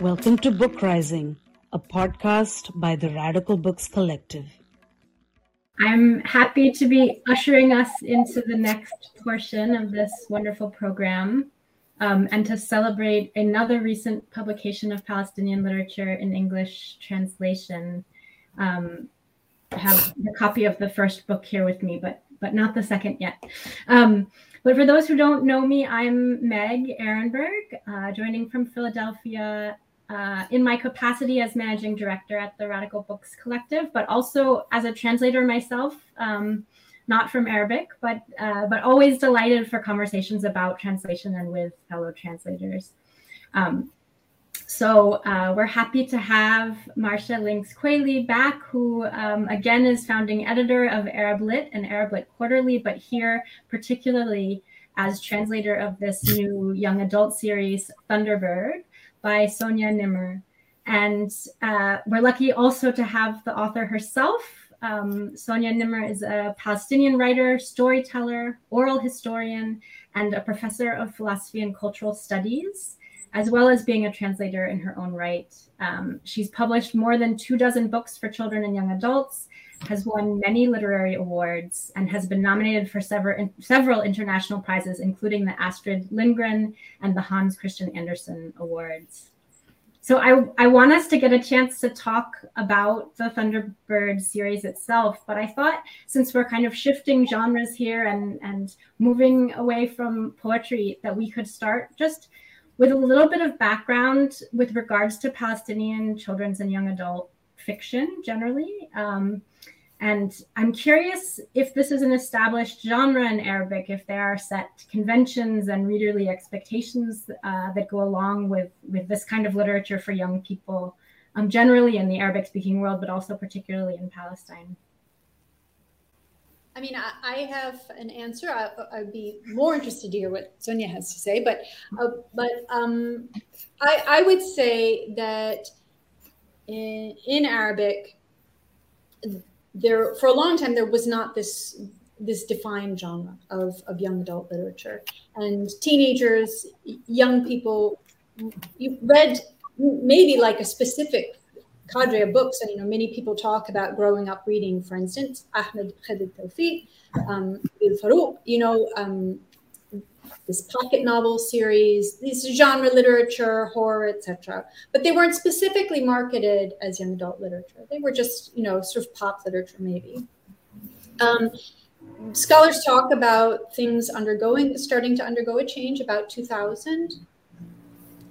Welcome to Book Rising, a podcast by the Radical Books Collective. I'm happy to be ushering us into the next portion of this wonderful program um, and to celebrate another recent publication of Palestinian literature in English translation. Um, have the copy of the first book here with me, but but not the second yet. Um, but for those who don't know me, I'm Meg Arenberg, uh, joining from Philadelphia uh, in my capacity as managing director at the Radical Books Collective, but also as a translator myself, um, not from Arabic, but uh, but always delighted for conversations about translation and with fellow translators. Um, so uh, we're happy to have Marcia Lynx Qualey back, who um, again is founding editor of Arab Lit and Arab Lit Quarterly, but here particularly as translator of this new young adult series, Thunderbird, by Sonia Nimr. And uh, we're lucky also to have the author herself. Um, Sonia Nimr is a Palestinian writer, storyteller, oral historian, and a professor of philosophy and cultural studies, as well as being a translator in her own right. Um, she's published more than two dozen books for children and young adults, has won many literary awards, and has been nominated for several, several international prizes, including the Astrid Lindgren and the Hans Christian Andersen Awards. So I, I want us to get a chance to talk about the Thunderbird series itself, but I thought since we're kind of shifting genres here and, and moving away from poetry, that we could start just with a little bit of background with regards to Palestinian children's and young adult fiction generally. Um, and I'm curious if this is an established genre in Arabic, if there are set conventions and readerly expectations uh, that go along with, with this kind of literature for young people, um, generally in the Arabic speaking world, but also particularly in Palestine. I mean, I, I have an answer. I, would be more interested to hear what Sonia has to say, but uh, but um, I, I would say that in, in Arabic, there for a long time there was not this this defined genre of, of young adult literature and teenagers young people you read maybe like a specific cadre of books and you know many people talk about growing up reading for instance ahmed khalid tawfiq um, Farouk, you know um, this pocket novel series, this genre literature, horror, etc. But they weren't specifically marketed as young adult literature. They were just, you know, sort of pop literature, maybe. Um, scholars talk about things undergoing, starting to undergo a change about 2000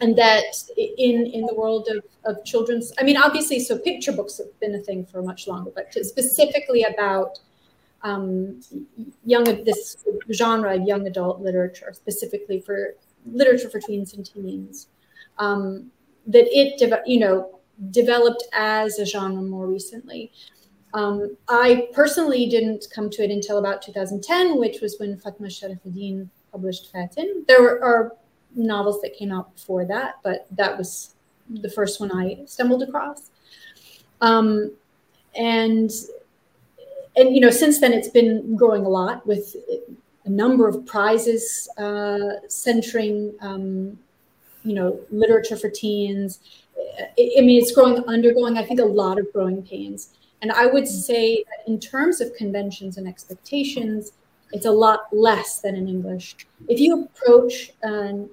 and that in in the world of, of children's i mean obviously so picture books have been a thing for much longer but specifically about um, young this genre of young adult literature, specifically for literature for tweens and teens, um, that it de- you know developed as a genre more recently. Um, I personally didn't come to it until about 2010, which was when Fatma Sharafeddine published Faten. There are novels that came out before that, but that was the first one I stumbled across. Um, and and you know since then it's been growing a lot with a number of prizes uh, centering um, you know literature for teens. I, I mean it's growing undergoing i think a lot of growing pains. And i would say that in terms of conventions and expectations it's a lot less than in english. If you approach an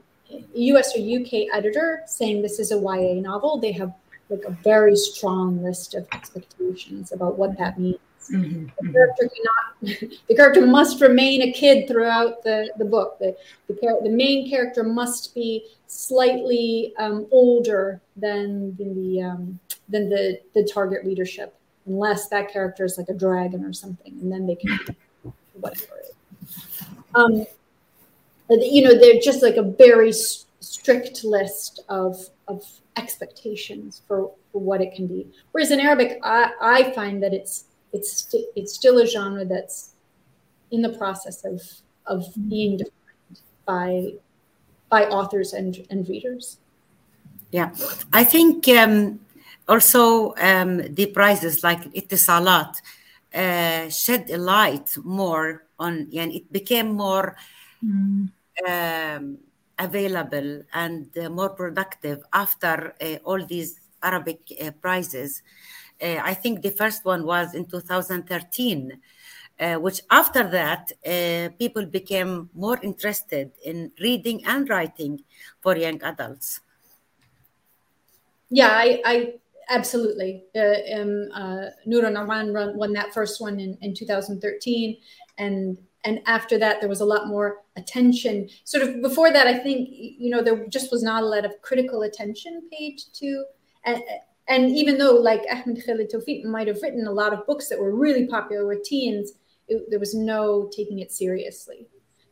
us or uk editor saying this is a ya novel they have like a very strong list of expectations about what that means Mm-hmm. The character cannot. the character must remain a kid throughout the, the book. The the, char- the main character must be slightly um, older than than the um, than the the target readership, unless that character is like a dragon or something, and then they can whatever. Um, you know, they're just like a very strict list of of expectations for, for what it can be. Whereas in Arabic, I, I find that it's it's st- it's still a genre that's in the process of of being defined by by authors and and readers. Yeah, I think um, also um, the prizes like Etisalat uh, shed a light more on, and it became more mm. Um, available and uh, more productive after uh, all these Arabic uh, prizes. I think the first one was in 2013. Uh, which after that, uh, people became more interested in reading and writing for young adults. Yeah, I, I absolutely. Uh, um, uh, Noor Nauman won that first one in, in 2013, and and after that there was a lot more attention. Sort of before that, I think you know there just was not a lot of critical attention paid to. And, and even though like Ahmed Khalid Tawfiq might have written a lot of books that were really popular with teens, it, there was no taking it seriously.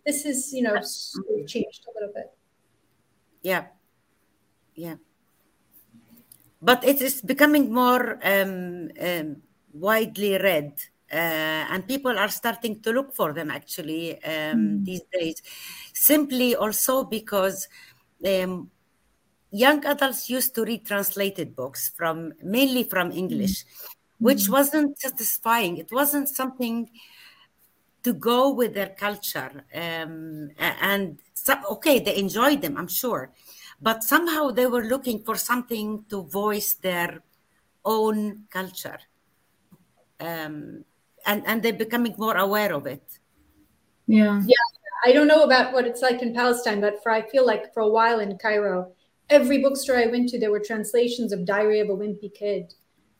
This has, you know, changed a little bit. Yeah, yeah, but it is becoming more um, um, widely read. Uh, and people are starting to look for them actually um, mm. these days simply also because um, young adults used to read translated books from mainly from english mm. which mm. wasn't satisfying it wasn't something to go with their culture. Um, and so, okay, they enjoyed them, I'm sure, but somehow they were looking for something to voice their own culture. Um, and, and they're becoming more aware of it. Yeah. Yeah. I don't know about what it's like in Palestine, but for I feel like for a while in Cairo, every bookstore I went to, there were translations of Diary of a Wimpy Kid,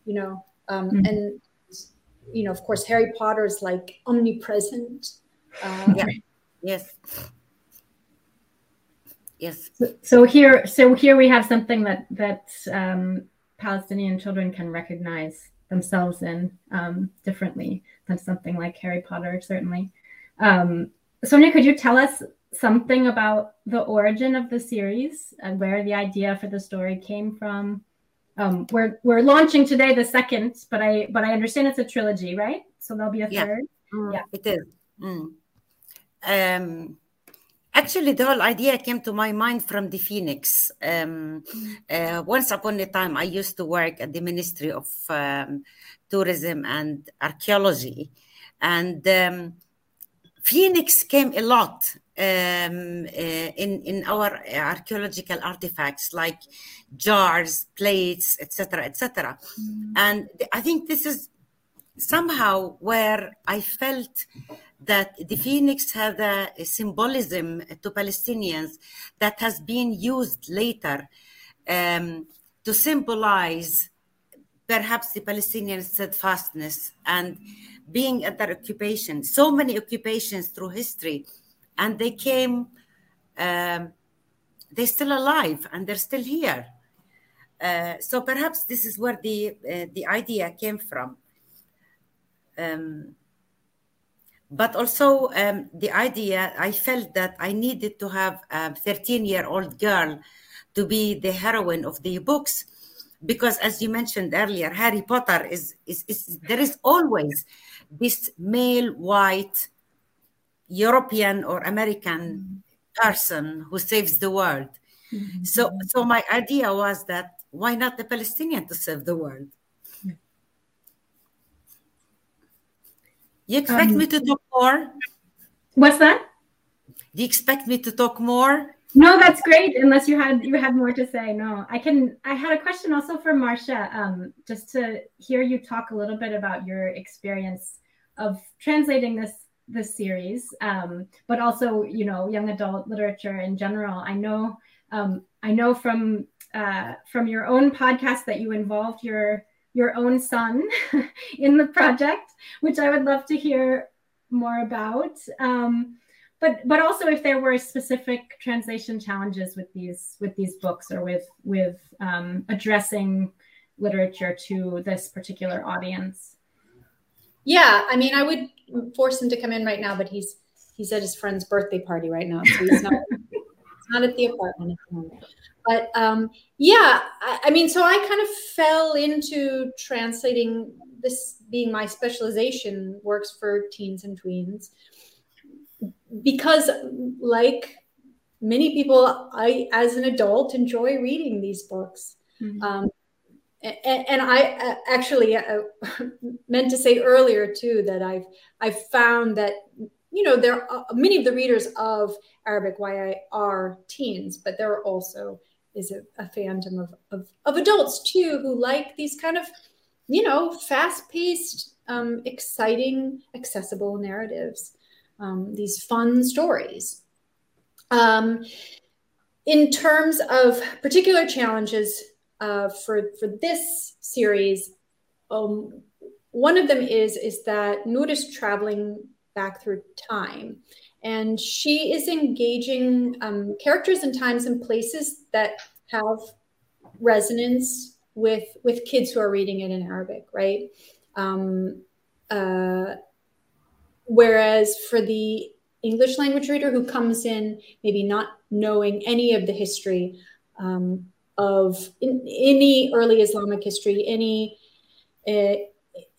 you know, um, mm-hmm. and you know, of course, Harry Potter is like omnipresent. Uh, yeah. Yes. Yes. So, so, here, so here we have something that that um, Palestinian children can recognize themselves in um, differently than something like Harry Potter, certainly. Um, Sonia, could you tell us something about the origin of the series and where the idea for the story came from? um, we're we're launching today the second, but I but I understand it's a trilogy, right? So there'll be a yeah. third. Mm, yeah, it is. Mm. Um, actually, the whole idea came to my mind from the Phoenix. Um, uh, once upon a time, I used to work at the Ministry of um, Tourism and Archaeology, and um, Phoenix came a lot um, uh, in in our archaeological artifacts like jars, plates, etc., etc. Mm. And I think this is somehow where I felt that the phoenix had a, a symbolism to Palestinians that has been used later um, to symbolize perhaps the Palestinian steadfastness and being under occupation. So many occupations through history and they came um, they're still alive and they're still here uh, so perhaps this is where the uh, the idea came from um, but also um, the idea i felt that i needed to have a 13 year old girl to be the heroine of the books because as you mentioned earlier harry potter is, is, is there is always this male white European or American person who saves the world. Mm-hmm. So, so my idea was that why not the Palestinian to save the world? You expect um, me to talk more? What's that? Do you expect me to talk more? No, that's great. Unless you had you had more to say. No, I can. I had a question also for Marcia, um, just to hear you talk a little bit about your experience of translating this this series, um, but also you know young adult literature in general. I know um, I know from uh, from your own podcast that you involved your your own son in the project, which I would love to hear more about. Um, but but also if there were specific translation challenges with these with these books or with with um, addressing literature to this particular audience. Yeah, I mean, I would force him to come in right now, but he's he's at his friend's birthday party right now, so he's not not at the apartment at the moment. But um, yeah, I, I mean, so I kind of fell into translating this being my specialization works for teens and tweens because like many people i as an adult enjoy reading these books mm-hmm. um, and, and I actually uh, meant to say earlier too that I've I've found that you know there are many of the readers of Arabic YA are teens, but there are also is a, a phantom of, of, of adults too who like these kind of you know fast paced, um, exciting, accessible narratives, um, these fun stories. Um, in terms of particular challenges uh, for for this series, um, one of them is is that Noor is traveling back through time, and she is engaging um, characters and times and places that have resonance with with kids who are reading it in Arabic, right? Um, uh, whereas for the English language reader who comes in maybe not knowing any of the history um, of in, any early Islamic history, any uh,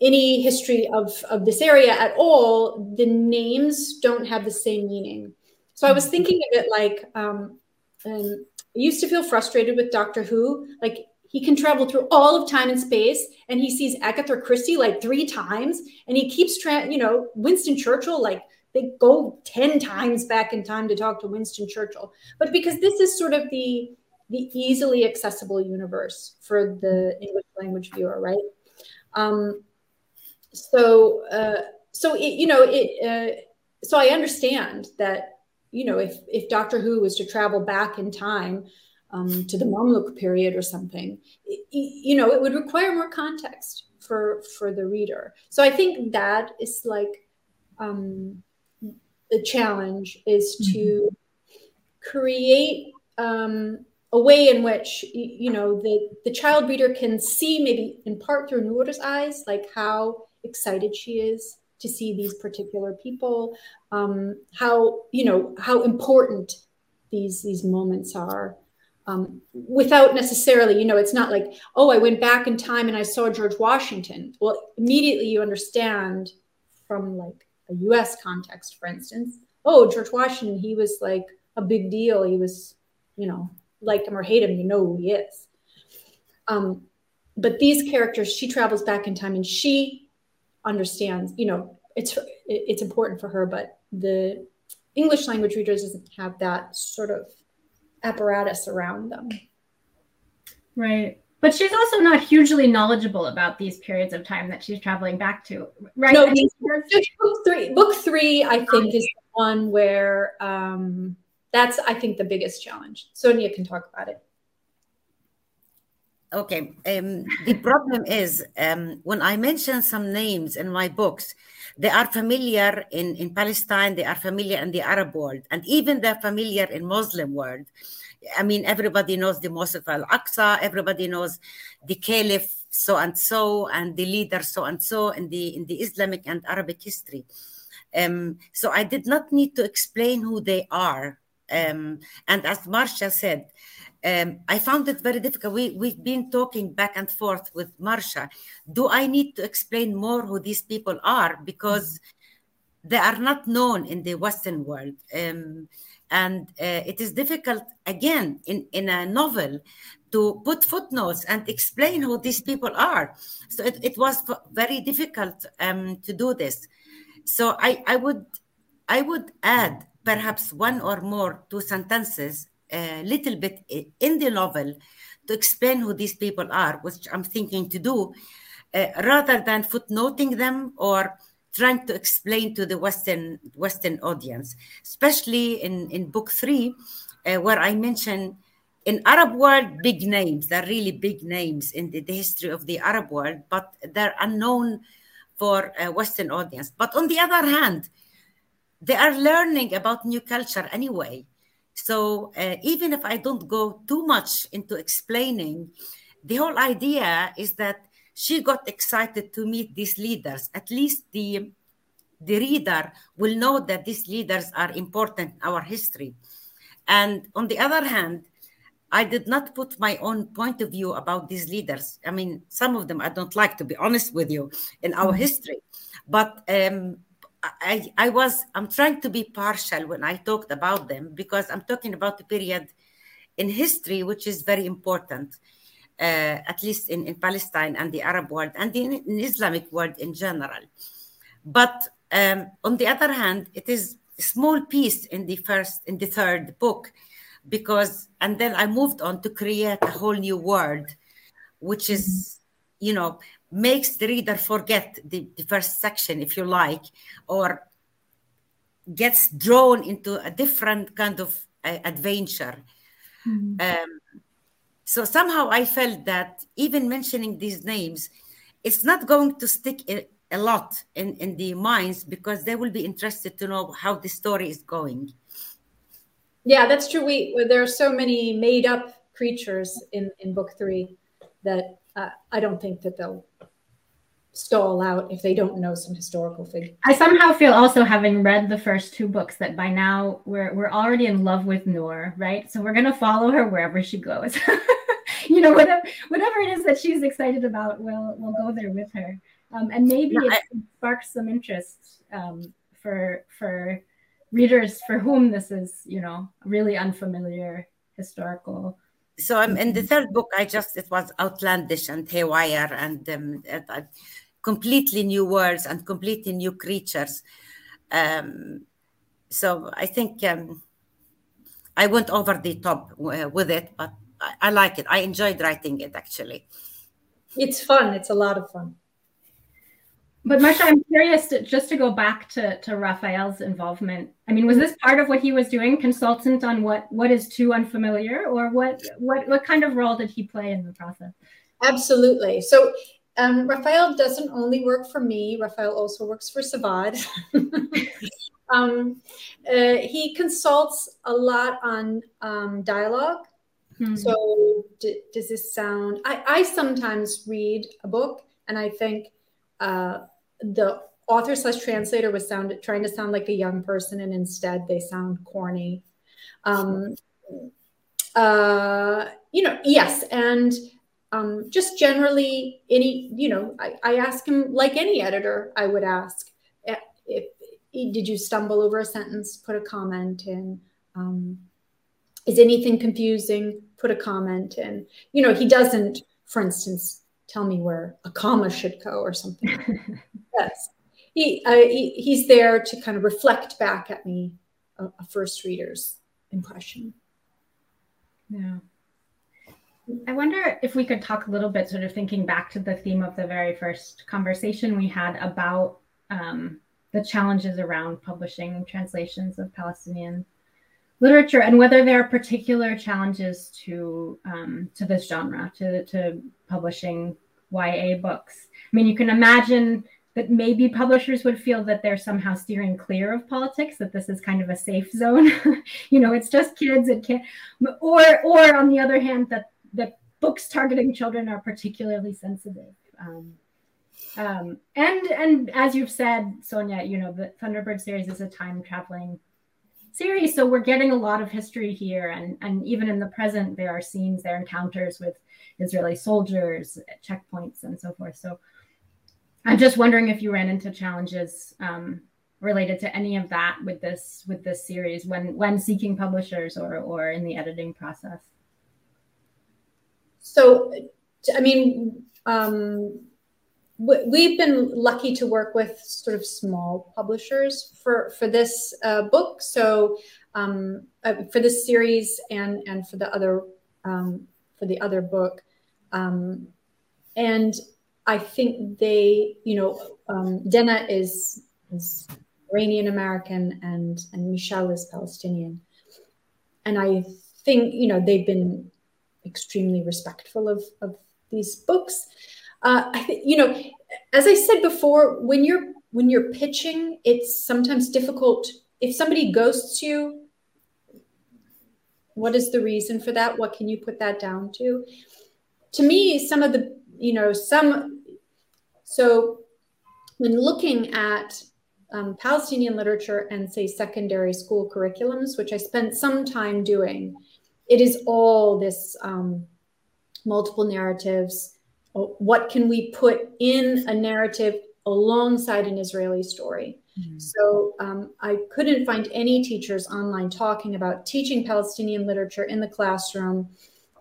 any history of, of this area at all, the names don't have the same meaning. So I was mm-hmm. thinking of it like um, um, I used to feel frustrated with Doctor Who. Like he can travel through all of time and space, and he sees Agatha Christie like three times, and he keeps trying. You know, Winston Churchill like they go 10 times back in time to talk to Winston Churchill. But because this is sort of the the easily accessible universe for the English language viewer, right? Um, so, uh, so it, you know, it. Uh, so I understand that you know if if Doctor Who was to travel back in time um, to the Mamluk period or something, it, you know, it would require more context for for the reader. So I think that is like um, the challenge is to mm-hmm. create um, a way in which you know the the child reader can see maybe in part through Noor's eyes like how excited she is to see these particular people. Um, how you know how important these these moments are um, without necessarily you know it's not like oh i went back in time and i saw george washington. Well immediately you understand from like a us context for instance oh george washington he was like a big deal. He was you know like him or hate him, you know who he is. Um, but these characters, she travels back in time and she understands, you know, it's it's important for her, but the English language readers doesn't have that sort of apparatus around them. Right. But she's also not hugely knowledgeable about these periods of time that she's traveling back to, right? No, I mean, book three, book three, I think, is the one where um, that's i think the biggest challenge sonia can talk about it okay um, the problem is um, when i mention some names in my books they are familiar in, in palestine they are familiar in the arab world and even they're familiar in muslim world. I mean everybody knows the mosque of al-aqsa everybody knows the caliph so and so and the leader so and so in the in the islamic and arabic history. Um, so i did not need to explain who they are. Um, and as Marcia said, um, I found it very difficult. We, we've been talking back and forth with Marcia. Do I need to explain more who these people are? Because they are not known in the Western world. Um, and uh, it is difficult, again, in, in a novel to put footnotes and explain who these people are. So it, it was very difficult um, to do this. So I, I would I would add perhaps one or more two sentences a little bit in the novel to explain who these people are, which I'm thinking to do, uh, rather than footnoting them or trying to explain to the Western Western audience, especially in, in book three, uh, where I mention in Arab world big names. They're really big names in the, the history of the Arab world, but they're unknown for a Western audience. But on the other hand, they are learning about new culture anyway. So uh, even if I don't go too much into explaining, the whole idea is that she got excited to meet these leaders. At least the the reader will know that these leaders are important in our history. And on the other hand, I did not put my own point of view about these leaders. I mean, some of them I don't like, to be honest with you, in our mm-hmm. history. But um, I, I was i'm trying to be partial when i talked about them because i'm talking about a period in history which is very important uh, at least in, in Palestine and the Arab world and in, in Islamic world in general. But um, on the other hand, it is a small piece in the first, in the third book, because, and then I moved on to create a whole new world, which is, you know, makes the reader forget the, the first section, if you like, or gets drawn into a different kind of uh, adventure. Mm-hmm. Um, so somehow I felt that even mentioning these names, it's not going to stick a lot in, in the minds because they will be interested to know how the story is going. Yeah, that's true. We there are so many made up creatures in in book three that uh, I don't think that they'll stall out if they don't know some historical figure. I somehow feel also having read the first two books that by now we're we're already in love with Noor, right? So we're gonna follow her wherever she goes. you know, whatever whatever it is that she's excited about, we'll we'll go there with her. Um, and maybe it sparks some interest um, for for readers for whom this is, you know, really unfamiliar historical so I'm in the third book. I just it was outlandish and haywire and um, uh, completely new worlds and completely new creatures. Um, so I think um, I went over the top uh, with it, but I, I like it. I enjoyed writing it actually. It's fun. It's a lot of fun. But Marcia, I'm curious to, just to go back to, to Raphael's involvement. I mean, was this part of what he was doing, consultant on what what is too unfamiliar, or what what what kind of role did he play in the process? Absolutely. So um, Raphael doesn't only work for me. Raphael also works for Savad. um, uh, he consults a lot on um, dialogue. Hmm. So d- does this sound? I, I sometimes read a book and I think uh, the author slash translator was sound trying to sound like a young person, and instead they sound corny. Um, uh, you know, yes, and um, just generally, any you know, I, I ask him like any editor, I would ask eh, if, if did you stumble over a sentence, put a comment in. Um, is anything confusing? Put a comment in. You know, he doesn't, for instance, tell me where a comma should go or something. yes, he, uh, he, he's there to kind of reflect back at me a, a first reader's impression. Yeah. I wonder if we could talk a little bit, sort of thinking back to the theme of the very first conversation we had about um, the challenges around publishing translations of Palestinian literature and whether there are particular challenges to um, to this genre, to, to publishing YA books. I mean, you can imagine that maybe publishers would feel that they're somehow steering clear of politics, that this is kind of a safe zone. you know, it's just kids. It can't, or or on the other hand, that that books targeting children are particularly sensitive. Um, um, and and as you've said, Sonia, you know, the Thunderbird series is a time traveling series, so we're getting a lot of history here, and and even in the present, there are scenes, there are encounters with Israeli soldiers, checkpoints, and so forth. So I'm just wondering if you ran into challenges um, related to any of that with this with this series when when seeking publishers or or in the editing process. So, I mean, um, we've been lucky to work with sort of small publishers for for this uh, book. So, um, uh, for this series and and for the other um, for the other book, um, and I think they, you know, um, Dena is is Iranian American and and Michelle is Palestinian, and I think you know they've been extremely respectful of of these books. Uh, you know, as I said before, when you're when you're pitching, it's sometimes difficult if somebody ghosts you. What is the reason for that? What can you put that down to? to me, some of the, you know, some, so when looking at um, Palestinian literature and say secondary school curriculums, which I spent some time doing, it is all this um, multiple narratives. What can we put in a narrative alongside an Israeli story? Mm-hmm. So um, I couldn't find any teachers online talking about teaching Palestinian literature in the classroom.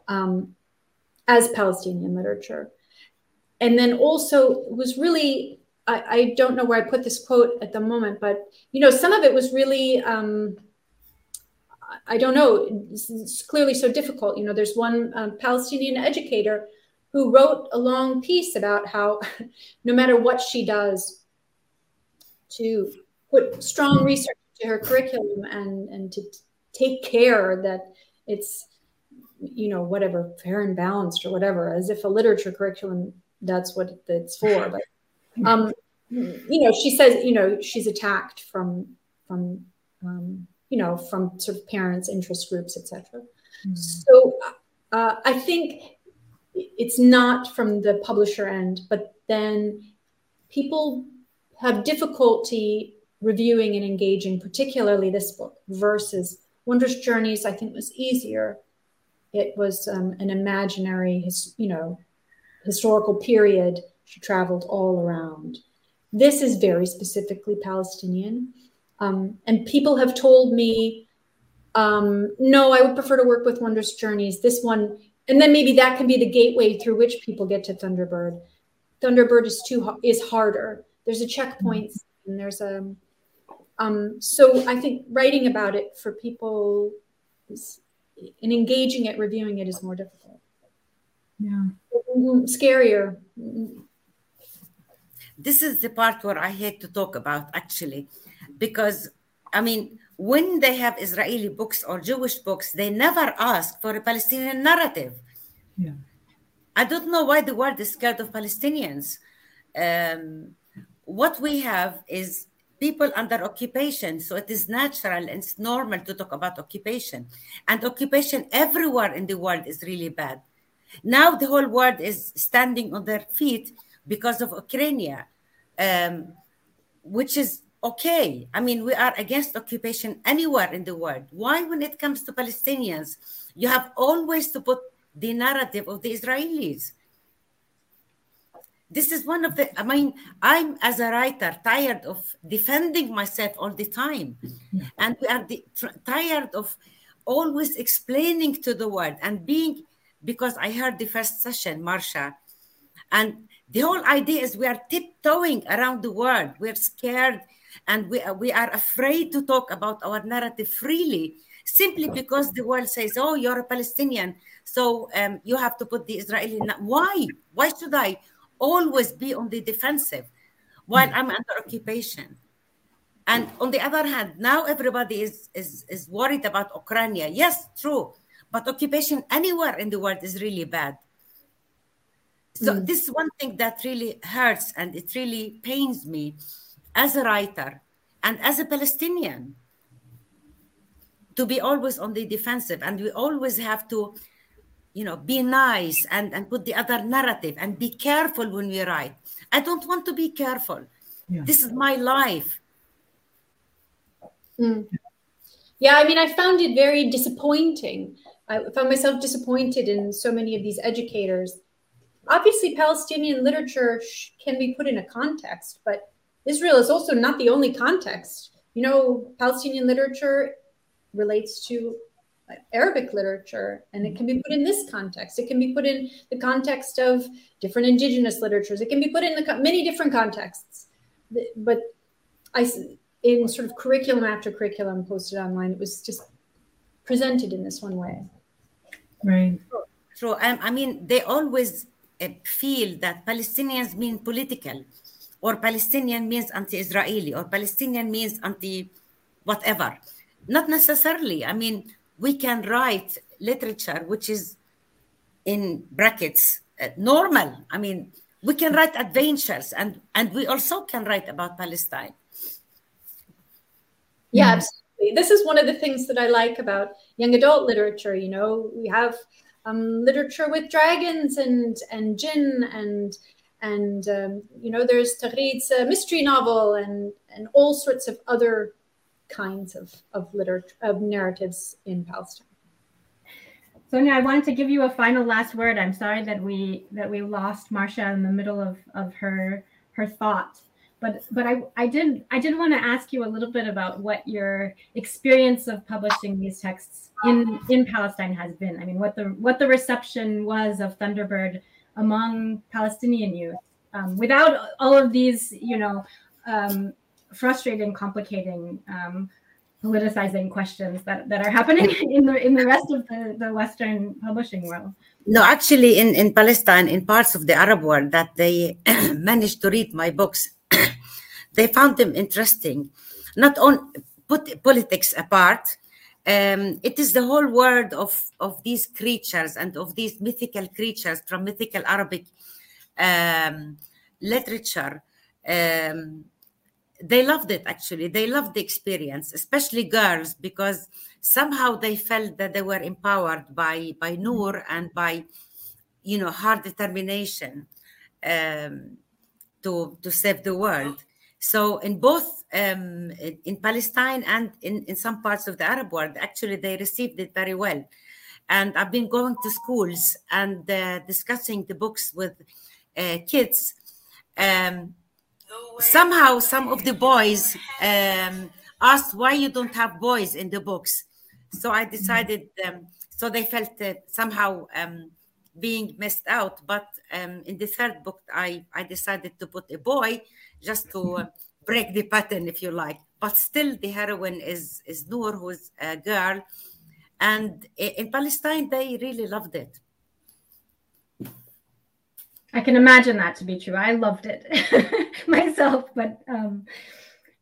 Um, as Palestinian literature. And then also was really, I, I, don't know where I put this quote at the moment, but you know, some of it was really, um, I don't know, it's, clearly so difficult. You know, there's one um, Palestinian educator who wrote a long piece about how no matter what she does to put strong research to her curriculum and, and to take care that it's you know whatever fair and balanced or whatever as if a literature curriculum that's what it's for but um you know she says you know she's attacked from from um, you know from sort of parents interest groups etc mm-hmm. so uh, i think it's not from the publisher end but then people have difficulty reviewing and engaging particularly this book versus wondrous journeys i think was easier it was um, an imaginary, his, you know, historical period. She traveled all around. This is very specifically Palestinian. Um, and people have told me, um, no, I would prefer to work with Wondrous Journeys. This one, and then maybe that can be the gateway through which people get to Thunderbird. Thunderbird is too is harder. There's a checkpoint, and there's a um, so I think writing about it for people is and engaging it, reviewing it is more difficult. Yeah. Mm-hmm. Scarier. This is the part where I hate to talk about actually, because I mean, when they have Israeli books or Jewish books, they never ask for a Palestinian narrative. Yeah. I don't know why the world is scared of Palestinians. Um, what we have is people under occupation. So it is natural and it's normal to talk about occupation. And occupation everywhere in the world is really bad. Now the whole world is standing on their feet because of Ukraine, um, which is okay. I mean, we are against occupation anywhere in the world. Why, when it comes to Palestinians, you have always to put the narrative of the Israelis? this is one of the i mean i'm as a writer tired of defending myself all the time and we are the, tired of always explaining to the world and being because i heard the first session marcia and the whole idea is we are tiptoeing around the world we're scared and we are, we are afraid to talk about our narrative freely simply because the world says oh you're a palestinian so um, you have to put the israeli why why should i always be on the defensive while I'm under occupation. And on the other hand, now everybody is, is, is worried about Ukraine. Yes, true. But occupation anywhere in the world is really bad. So mm. this is one thing that really hurts and it really pains me as a writer and as a Palestinian to be always on the defensive. And we always have to you know be nice and and put the other narrative and be careful when we write i don't want to be careful yeah. this is my life mm. yeah i mean i found it very disappointing i found myself disappointed in so many of these educators obviously palestinian literature can be put in a context but israel is also not the only context you know palestinian literature relates to Arabic literature, and it can be put in this context. It can be put in the context of different indigenous literatures. It can be put in the, many different contexts. But I, in sort of curriculum after curriculum posted online, it was just presented in this one way. Right. So um, I mean, they always uh, feel that Palestinians mean political, or Palestinian means anti-Israeli, or Palestinian means anti whatever. Not necessarily. I mean, we can write literature which is in brackets uh, normal i mean we can write adventures and and we also can write about palestine yeah absolutely this is one of the things that i like about young adult literature you know we have um, literature with dragons and and jinn and and um, you know there's Taghrit's uh, mystery novel and and all sorts of other kinds of, of literature of narratives in Palestine. Sonia, I wanted to give you a final last word. I'm sorry that we that we lost Marcia in the middle of, of her her thought. but but I, I did I did want to ask you a little bit about what your experience of publishing these texts in in Palestine has been. I mean, what the what the reception was of Thunderbird among Palestinian youth um, without all of these, you know, um, frustrating, complicating, um, politicizing questions that, that are happening in the in the rest of the, the Western publishing world. No, actually, in, in Palestine, in parts of the Arab world that they managed to read my books, they found them interesting. Not on put politics apart, um, it is the whole world of, of these creatures and of these mythical creatures from mythical Arabic um, literature. Um, they loved it actually. They loved the experience, especially girls, because somehow they felt that they were empowered by by Noor and by, you know, hard determination um, to to save the world. So in both um, in, in, Palestine and in, in some parts of the Arab world, actually they received it very well. And I've been going to schools and uh, discussing the books with uh, kids. Um, somehow, some of the boys um, asked why you don't have boys in the books. So I decided. Um, so they felt uh, somehow um, being missed out. But um, in the third book, I I decided to put a boy just to uh, break the pattern, if you like. But still, the heroine is is Noor, who's a girl, and in Palestine, they really loved it. I can imagine that to be true. I loved it myself, but um,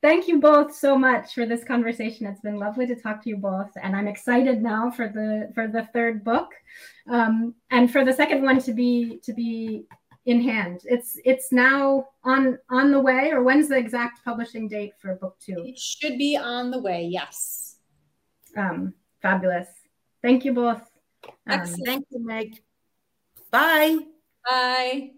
thank you both so much for this conversation. It's been lovely to talk to you both, and I'm excited now for the for the third book, um, and for the second one to be to be in hand. It's it's now on on the way, or when's the exact publishing date for book two? It should be on the way. Yes. Um, fabulous. Thank you both. Um, Thank you, Meg. Bye. Bye.